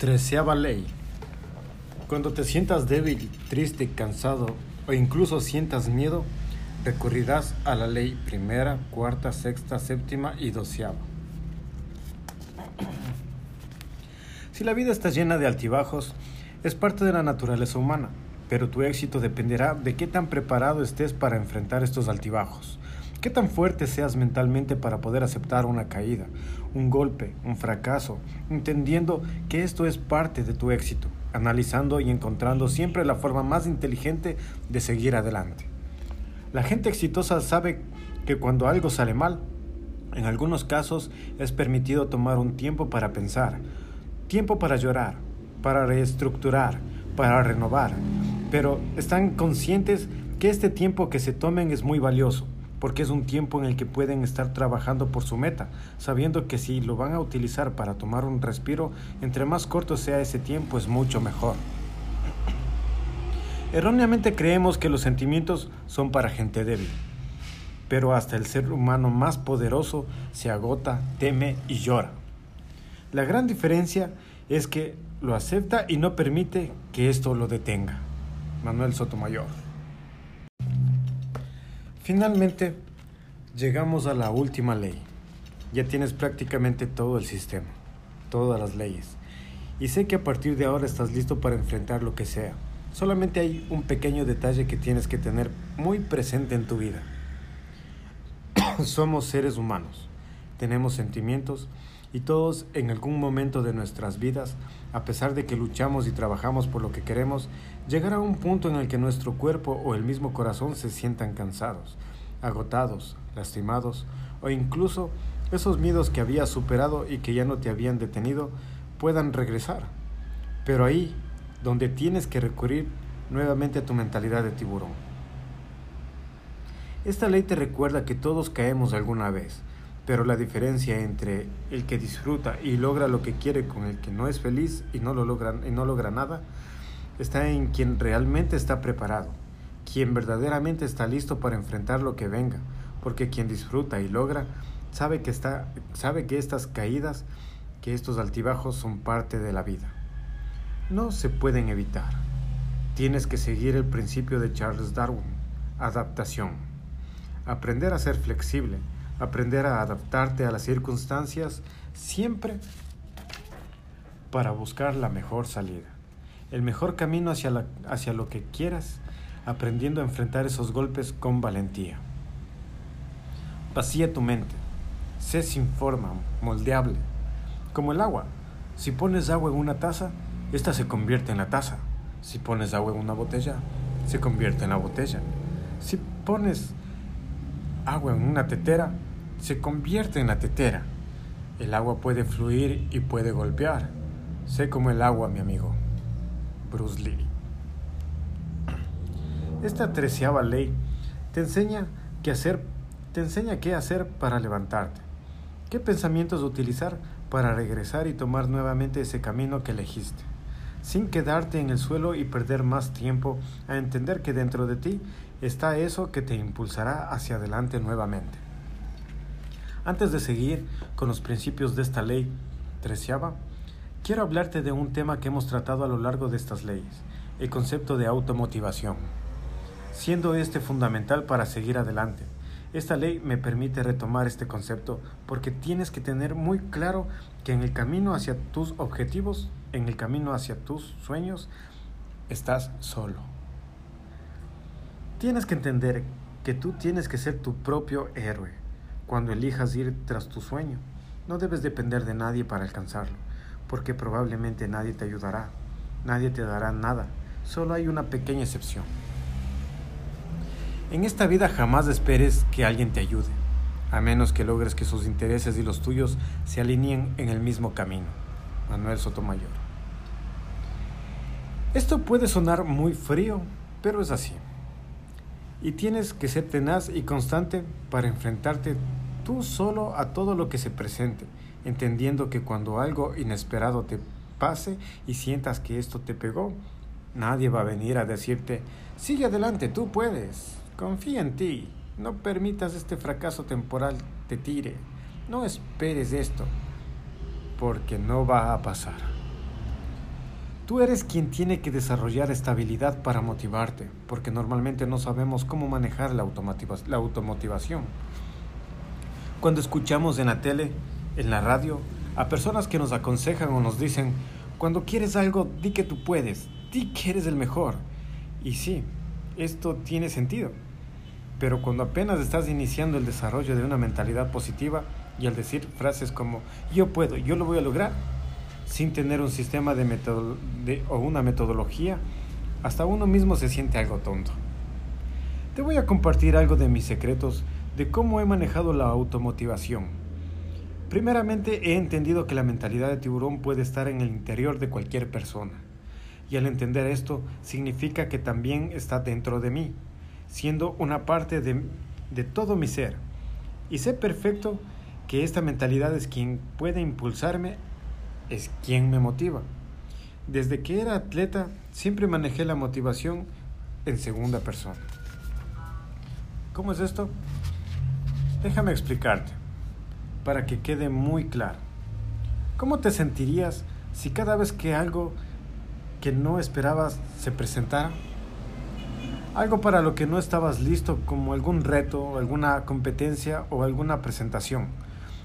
Treceava ley. Cuando te sientas débil, triste, cansado o incluso sientas miedo, recurrirás a la ley primera, cuarta, sexta, séptima y doceava. Si la vida está llena de altibajos, es parte de la naturaleza humana, pero tu éxito dependerá de qué tan preparado estés para enfrentar estos altibajos. ¿Qué tan fuerte seas mentalmente para poder aceptar una caída, un golpe, un fracaso, entendiendo que esto es parte de tu éxito, analizando y encontrando siempre la forma más inteligente de seguir adelante? La gente exitosa sabe que cuando algo sale mal, en algunos casos es permitido tomar un tiempo para pensar, tiempo para llorar, para reestructurar, para renovar, pero están conscientes que este tiempo que se tomen es muy valioso porque es un tiempo en el que pueden estar trabajando por su meta, sabiendo que si lo van a utilizar para tomar un respiro, entre más corto sea ese tiempo es mucho mejor. Erróneamente creemos que los sentimientos son para gente débil, pero hasta el ser humano más poderoso se agota, teme y llora. La gran diferencia es que lo acepta y no permite que esto lo detenga. Manuel Sotomayor. Finalmente, llegamos a la última ley. Ya tienes prácticamente todo el sistema, todas las leyes. Y sé que a partir de ahora estás listo para enfrentar lo que sea. Solamente hay un pequeño detalle que tienes que tener muy presente en tu vida. Somos seres humanos, tenemos sentimientos y todos en algún momento de nuestras vidas, a pesar de que luchamos y trabajamos por lo que queremos, llegará un punto en el que nuestro cuerpo o el mismo corazón se sientan cansados, agotados, lastimados o incluso esos miedos que habías superado y que ya no te habían detenido puedan regresar. Pero ahí donde tienes que recurrir nuevamente a tu mentalidad de tiburón. Esta ley te recuerda que todos caemos alguna vez, pero la diferencia entre el que disfruta y logra lo que quiere con el que no es feliz y no, lo logra, y no logra nada, está en quien realmente está preparado, quien verdaderamente está listo para enfrentar lo que venga, porque quien disfruta y logra sabe que, está, sabe que estas caídas, que estos altibajos son parte de la vida. No se pueden evitar. Tienes que seguir el principio de Charles Darwin, adaptación. Aprender a ser flexible, aprender a adaptarte a las circunstancias siempre para buscar la mejor salida, el mejor camino hacia, hacia lo que quieras, aprendiendo a enfrentar esos golpes con valentía. Vacía tu mente, sé sin forma, moldeable, como el agua. Si pones agua en una taza, esta se convierte en la taza. Si pones agua en una botella, se convierte en la botella. Si pones agua en una tetera, se convierte en la tetera. El agua puede fluir y puede golpear. Sé como el agua, mi amigo. Bruce Lee. Esta treceava ley te enseña qué hacer, te enseña qué hacer para levantarte, qué pensamientos utilizar para regresar y tomar nuevamente ese camino que elegiste, sin quedarte en el suelo y perder más tiempo a entender que dentro de ti está eso que te impulsará hacia adelante nuevamente. Antes de seguir con los principios de esta ley treceava, quiero hablarte de un tema que hemos tratado a lo largo de estas leyes, el concepto de automotivación, siendo este fundamental para seguir adelante. Esta ley me permite retomar este concepto porque tienes que tener muy claro que en el camino hacia tus objetivos, en el camino hacia tus sueños, estás solo. Tienes que entender que tú tienes que ser tu propio héroe cuando elijas ir tras tu sueño. No debes depender de nadie para alcanzarlo, porque probablemente nadie te ayudará, nadie te dará nada, solo hay una pequeña excepción. En esta vida jamás esperes que alguien te ayude, a menos que logres que sus intereses y los tuyos se alineen en el mismo camino. Manuel Sotomayor. Esto puede sonar muy frío, pero es así. Y tienes que ser tenaz y constante para enfrentarte tú solo a todo lo que se presente, entendiendo que cuando algo inesperado te pase y sientas que esto te pegó, nadie va a venir a decirte, sigue adelante, tú puedes, confía en ti, no permitas este fracaso temporal te tire, no esperes esto, porque no va a pasar. Tú eres quien tiene que desarrollar estabilidad para motivarte, porque normalmente no sabemos cómo manejar la, la automotivación. Cuando escuchamos en la tele, en la radio, a personas que nos aconsejan o nos dicen, cuando quieres algo, di que tú puedes, di que eres el mejor. Y sí, esto tiene sentido. Pero cuando apenas estás iniciando el desarrollo de una mentalidad positiva y al decir frases como yo puedo, yo lo voy a lograr, sin tener un sistema de, de o una metodología, hasta uno mismo se siente algo tonto. Te voy a compartir algo de mis secretos de cómo he manejado la automotivación. Primeramente he entendido que la mentalidad de tiburón puede estar en el interior de cualquier persona. Y al entender esto significa que también está dentro de mí, siendo una parte de, de todo mi ser. Y sé perfecto que esta mentalidad es quien puede impulsarme, es quien me motiva. Desde que era atleta siempre manejé la motivación en segunda persona. ¿Cómo es esto? Déjame explicarte, para que quede muy claro. ¿Cómo te sentirías si cada vez que algo que no esperabas se presentara? Algo para lo que no estabas listo, como algún reto, alguna competencia o alguna presentación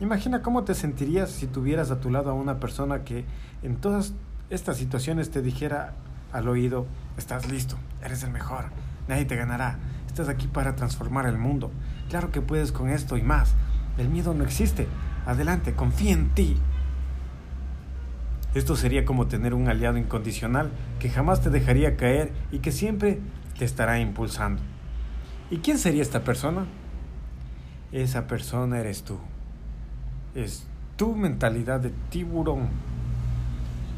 Imagina cómo te sentirías si tuvieras a tu lado a una persona que en todas estas situaciones te dijera al oído, estás listo, eres el mejor, nadie te ganará, estás aquí para transformar el mundo, claro que puedes con esto y más, el miedo no existe, adelante, confía en ti. Esto sería como tener un aliado incondicional que jamás te dejaría caer y que siempre te estará impulsando. ¿Y quién sería esta persona? Esa persona eres tú es tu mentalidad de tiburón.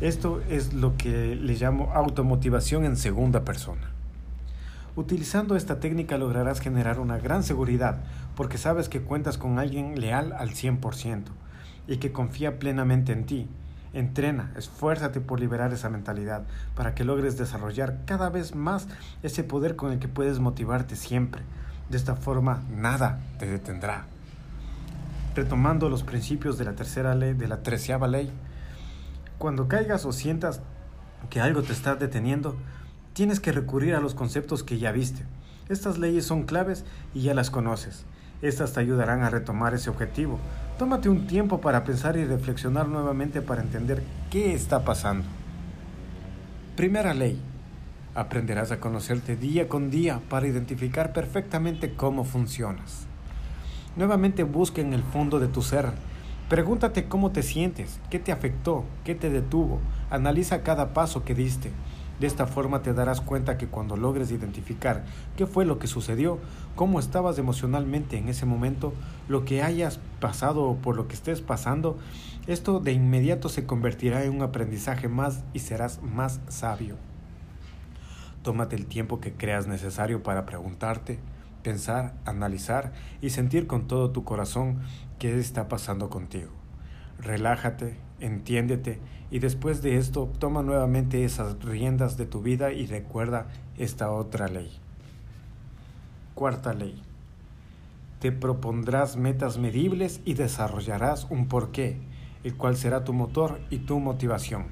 Esto es lo que le llamo automotivación en segunda persona. Utilizando esta técnica lograrás generar una gran seguridad porque sabes que cuentas con alguien leal al 100% y que confía plenamente en ti. Entrena, esfuérzate por liberar esa mentalidad para que logres desarrollar cada vez más ese poder con el que puedes motivarte siempre. De esta forma, nada te detendrá retomando los principios de la tercera ley, de la treceava ley. Cuando caigas o sientas que algo te está deteniendo, tienes que recurrir a los conceptos que ya viste. Estas leyes son claves y ya las conoces. Estas te ayudarán a retomar ese objetivo. Tómate un tiempo para pensar y reflexionar nuevamente para entender qué está pasando. Primera ley. Aprenderás a conocerte día con día para identificar perfectamente cómo funcionas. Nuevamente busca en el fondo de tu ser. Pregúntate cómo te sientes, qué te afectó, qué te detuvo. Analiza cada paso que diste. De esta forma te darás cuenta que cuando logres identificar qué fue lo que sucedió, cómo estabas emocionalmente en ese momento, lo que hayas pasado o por lo que estés pasando, esto de inmediato se convertirá en un aprendizaje más y serás más sabio. Tómate el tiempo que creas necesario para preguntarte, pensar, analizar y sentir con todo tu corazón qué está pasando contigo. Relájate, entiéndete y después de esto toma nuevamente esas riendas de tu vida y recuerda esta otra ley. Cuarta ley. Te propondrás metas medibles y desarrollarás un porqué, el cual será tu motor y tu motivación.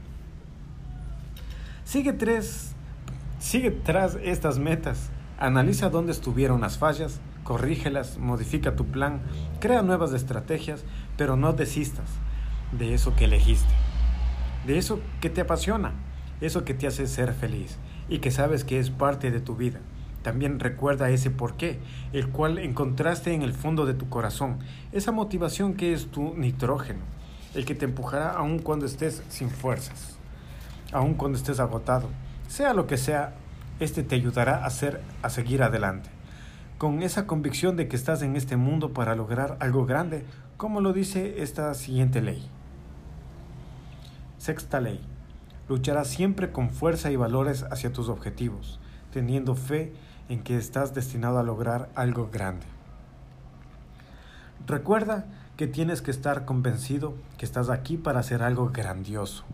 Sigue tres, sigue tras estas metas Analiza dónde estuvieron las fallas, corrígelas, modifica tu plan, crea nuevas estrategias, pero no desistas de eso que elegiste, eso que te apasiona, eso que te hace ser feliz y que sabes que es parte de tu vida. También recuerda ese porqué, el cual encontraste en el fondo de tu corazón, esa motivación que es tu nitrógeno, el que te empujará aun cuando estés sin fuerzas, aun cuando estés agotado, sea lo que sea este te ayudará a, hacer, a seguir adelante, con esa convicción de que estás en este mundo para lograr algo grande, como lo dice esta siguiente ley. Sexta ley. Lucharás siempre con fuerza y valores hacia tus objetivos, teniendo fe en que estás destinado a lograr algo grande. Recuerda que tienes que estar convencido que estás aquí para hacer algo grandioso.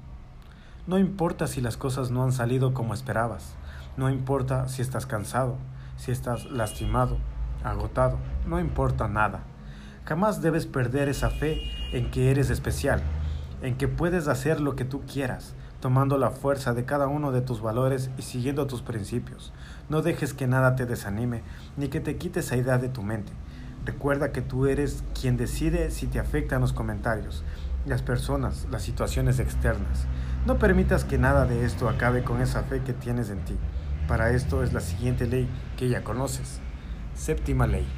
No importa si las cosas no han salido como esperabas, no importa si estás cansado, si estás lastimado, agotado, no importa nada. Jamás debes perder esa fe en que eres especial, en que puedes hacer lo que tú quieras, tomando la fuerza de cada uno de tus valores y siguiendo tus principios. No dejes que nada te desanime, ni que te quite esa idea de tu mente. Recuerda que tú eres quien decide si te afectan los comentarios, las personas, las situaciones externas. No permitas que nada de esto acabe con esa fe que tienes en ti. Para esto es la siguiente ley que ya conoces. Séptima ley.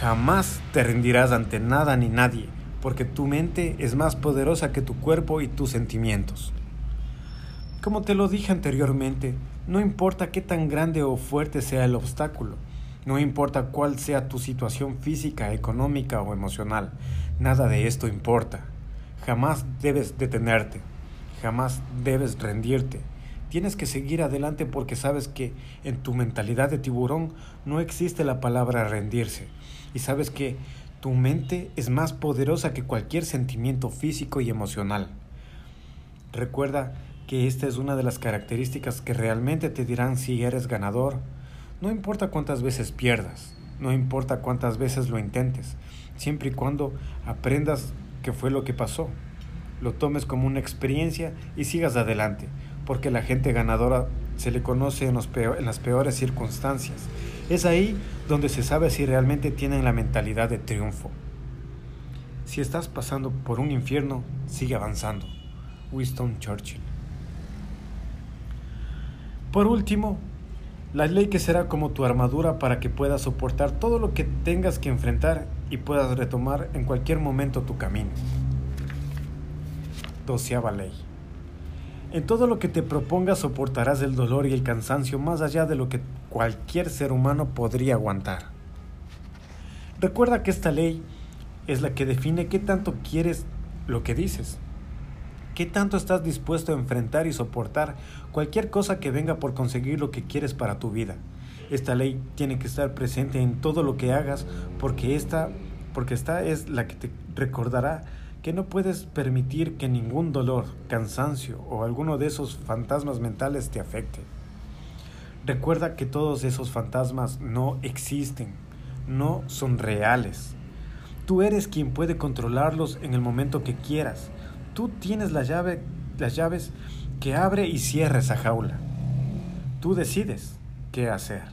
Jamás te rendirás ante nada ni nadie, porque tu mente es más poderosa que tu cuerpo y tus sentimientos. Como te lo dije anteriormente, no importa qué tan grande o fuerte sea el obstáculo, no importa cuál sea tu situación física, económica o emocional, nada de esto importa. Jamás debes detenerte, jamás debes rendirte. Tienes que seguir adelante porque sabes que en tu mentalidad de tiburón no existe la palabra rendirse y sabes que tu mente es más poderosa que cualquier sentimiento físico y emocional. Recuerda que esta es una de las características que realmente te dirán si eres ganador. No importa cuántas veces pierdas, no importa cuántas veces lo intentes, siempre y cuando aprendas qué fue lo que pasó, lo tomes como una experiencia y sigas adelante, porque la gente ganadora se le conoce en, en las peores circunstancias. Es ahí donde se sabe si realmente tienen la mentalidad de triunfo. Si estás pasando por un infierno, sigue avanzando. Winston Churchill. Por último, la ley que será como tu armadura para que puedas soportar todo lo que tengas que enfrentar y puedas retomar en cualquier momento tu camino. Doceava ley. En todo lo que te propongas soportarás el dolor y el cansancio más allá de lo que cualquier ser humano podría aguantar. Recuerda que esta ley es la que define qué tanto quieres lo que dices, qué tanto estás dispuesto a enfrentar y soportar cualquier cosa que venga por conseguir lo que quieres para tu vida. Esta ley tiene que estar presente en todo lo que hagas porque esta, porque esta es la que te recordará que no puedes permitir que ningún dolor, cansancio o alguno de esos fantasmas mentales te afecte. Recuerda que todos esos fantasmas no existen, no son reales. Tú eres quien puede controlarlos en el momento que quieras. Tú tienes las llaves que abre y cierra esa jaula. Tú decides qué hacer.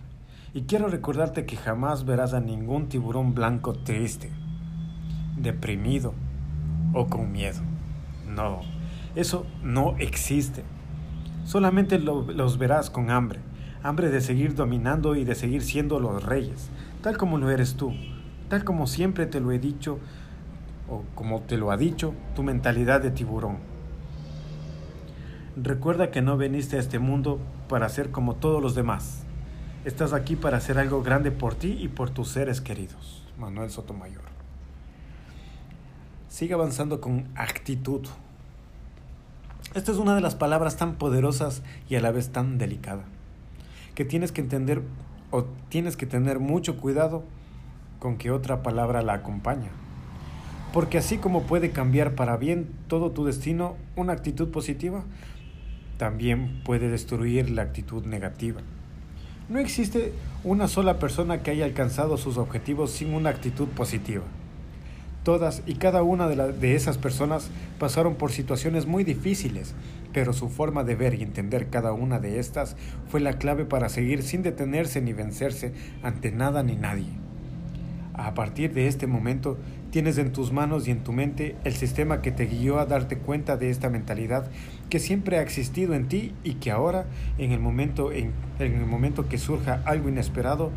Y quiero recordarte que jamás verás a ningún tiburón blanco triste, deprimido o con miedo. No, eso no existe. Solamente los verás con hambre hambre de seguir dominando y de seguir siendo los reyes, tal como lo eres tú, tal como siempre te lo he dicho, o como te lo ha dicho tu mentalidad de tiburón. Recuerda que no viniste a este mundo para ser como todos los demás. Estás aquí para hacer algo grande por ti y por tus seres queridos. Manuel Sotomayor. Sigue avanzando con actitud. Esta es una de las palabras tan poderosas y a la vez tan delicada que tienes que entender o tienes que tener mucho cuidado con que otra palabra la acompaña. Porque así como puede cambiar para bien todo tu destino una actitud positiva, también puede destruir la actitud negativa. No existe una sola persona que haya alcanzado sus objetivos sin una actitud positiva. Todas y cada una de, de, esas personas pasaron por situaciones muy difíciles, pero su forma de ver y entender cada una de estas fue la clave para seguir sin detenerse ni vencerse ante nada ni nadie. A partir de este momento, tienes en tus manos y en tu mente el sistema que te guió a darte cuenta de esta mentalidad que siempre ha existido en ti y que ahora, en el momento, en, en el momento que surja algo inesperado,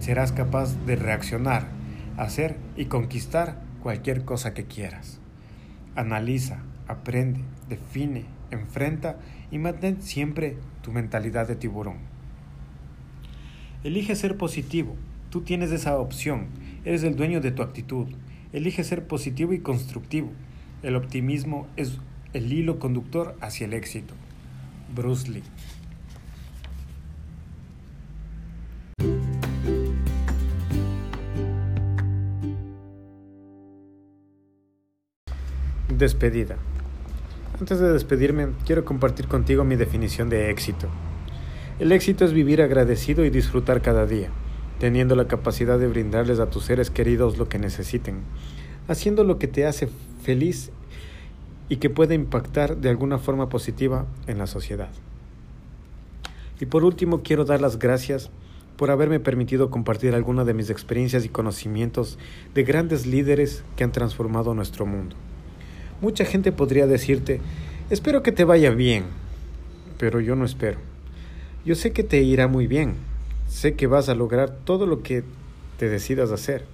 serás capaz de reaccionar, hacer y conquistar cualquier cosa que quieras. Analiza, aprende, define, enfrenta y mantén siempre tu mentalidad de tiburón. Elige ser positivo. Tú tienes esa opción. Eres el dueño de tu actitud. Elige ser positivo y constructivo. El optimismo es el hilo conductor hacia el éxito. Bruce Lee. Despedida. Antes de despedirme, quiero compartir contigo mi definición de éxito. El éxito es vivir agradecido y disfrutar cada día, teniendo la capacidad de brindarles a tus seres queridos lo que necesiten, haciendo lo que te hace feliz y que pueda impactar de alguna forma positiva en la sociedad. Y por último, quiero dar las gracias por haberme permitido compartir algunas de mis experiencias y conocimientos de grandes líderes que han transformado nuestro mundo. Mucha gente podría decirte, espero que te vaya bien, pero yo no espero. Yo sé que te irá muy bien, sé que vas a lograr todo lo que te decidas hacer,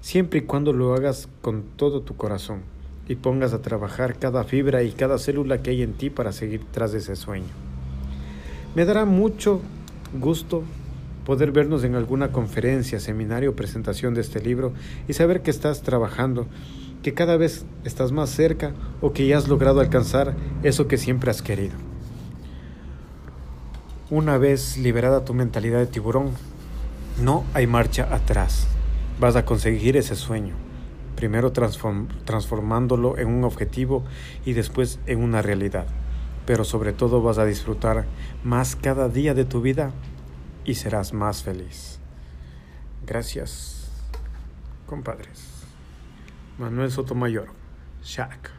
siempre y cuando lo hagas con todo tu corazón y pongas a trabajar cada fibra y cada célula que hay en ti para seguir tras ese sueño. Me dará mucho gusto poder vernos en alguna conferencia, seminario o presentación de este libro y saber que estás trabajando, que cada vez estás más cerca o que ya has logrado alcanzar eso que siempre has querido. Una vez liberada tu mentalidad de tiburón, no hay marcha atrás. Vas a conseguir ese sueño, primero transformándolo en un objetivo y después en una realidad. Pero sobre todo vas a disfrutar más cada día de tu vida y serás más feliz. Gracias, compadres. Manuel Sotomayor, Shaq.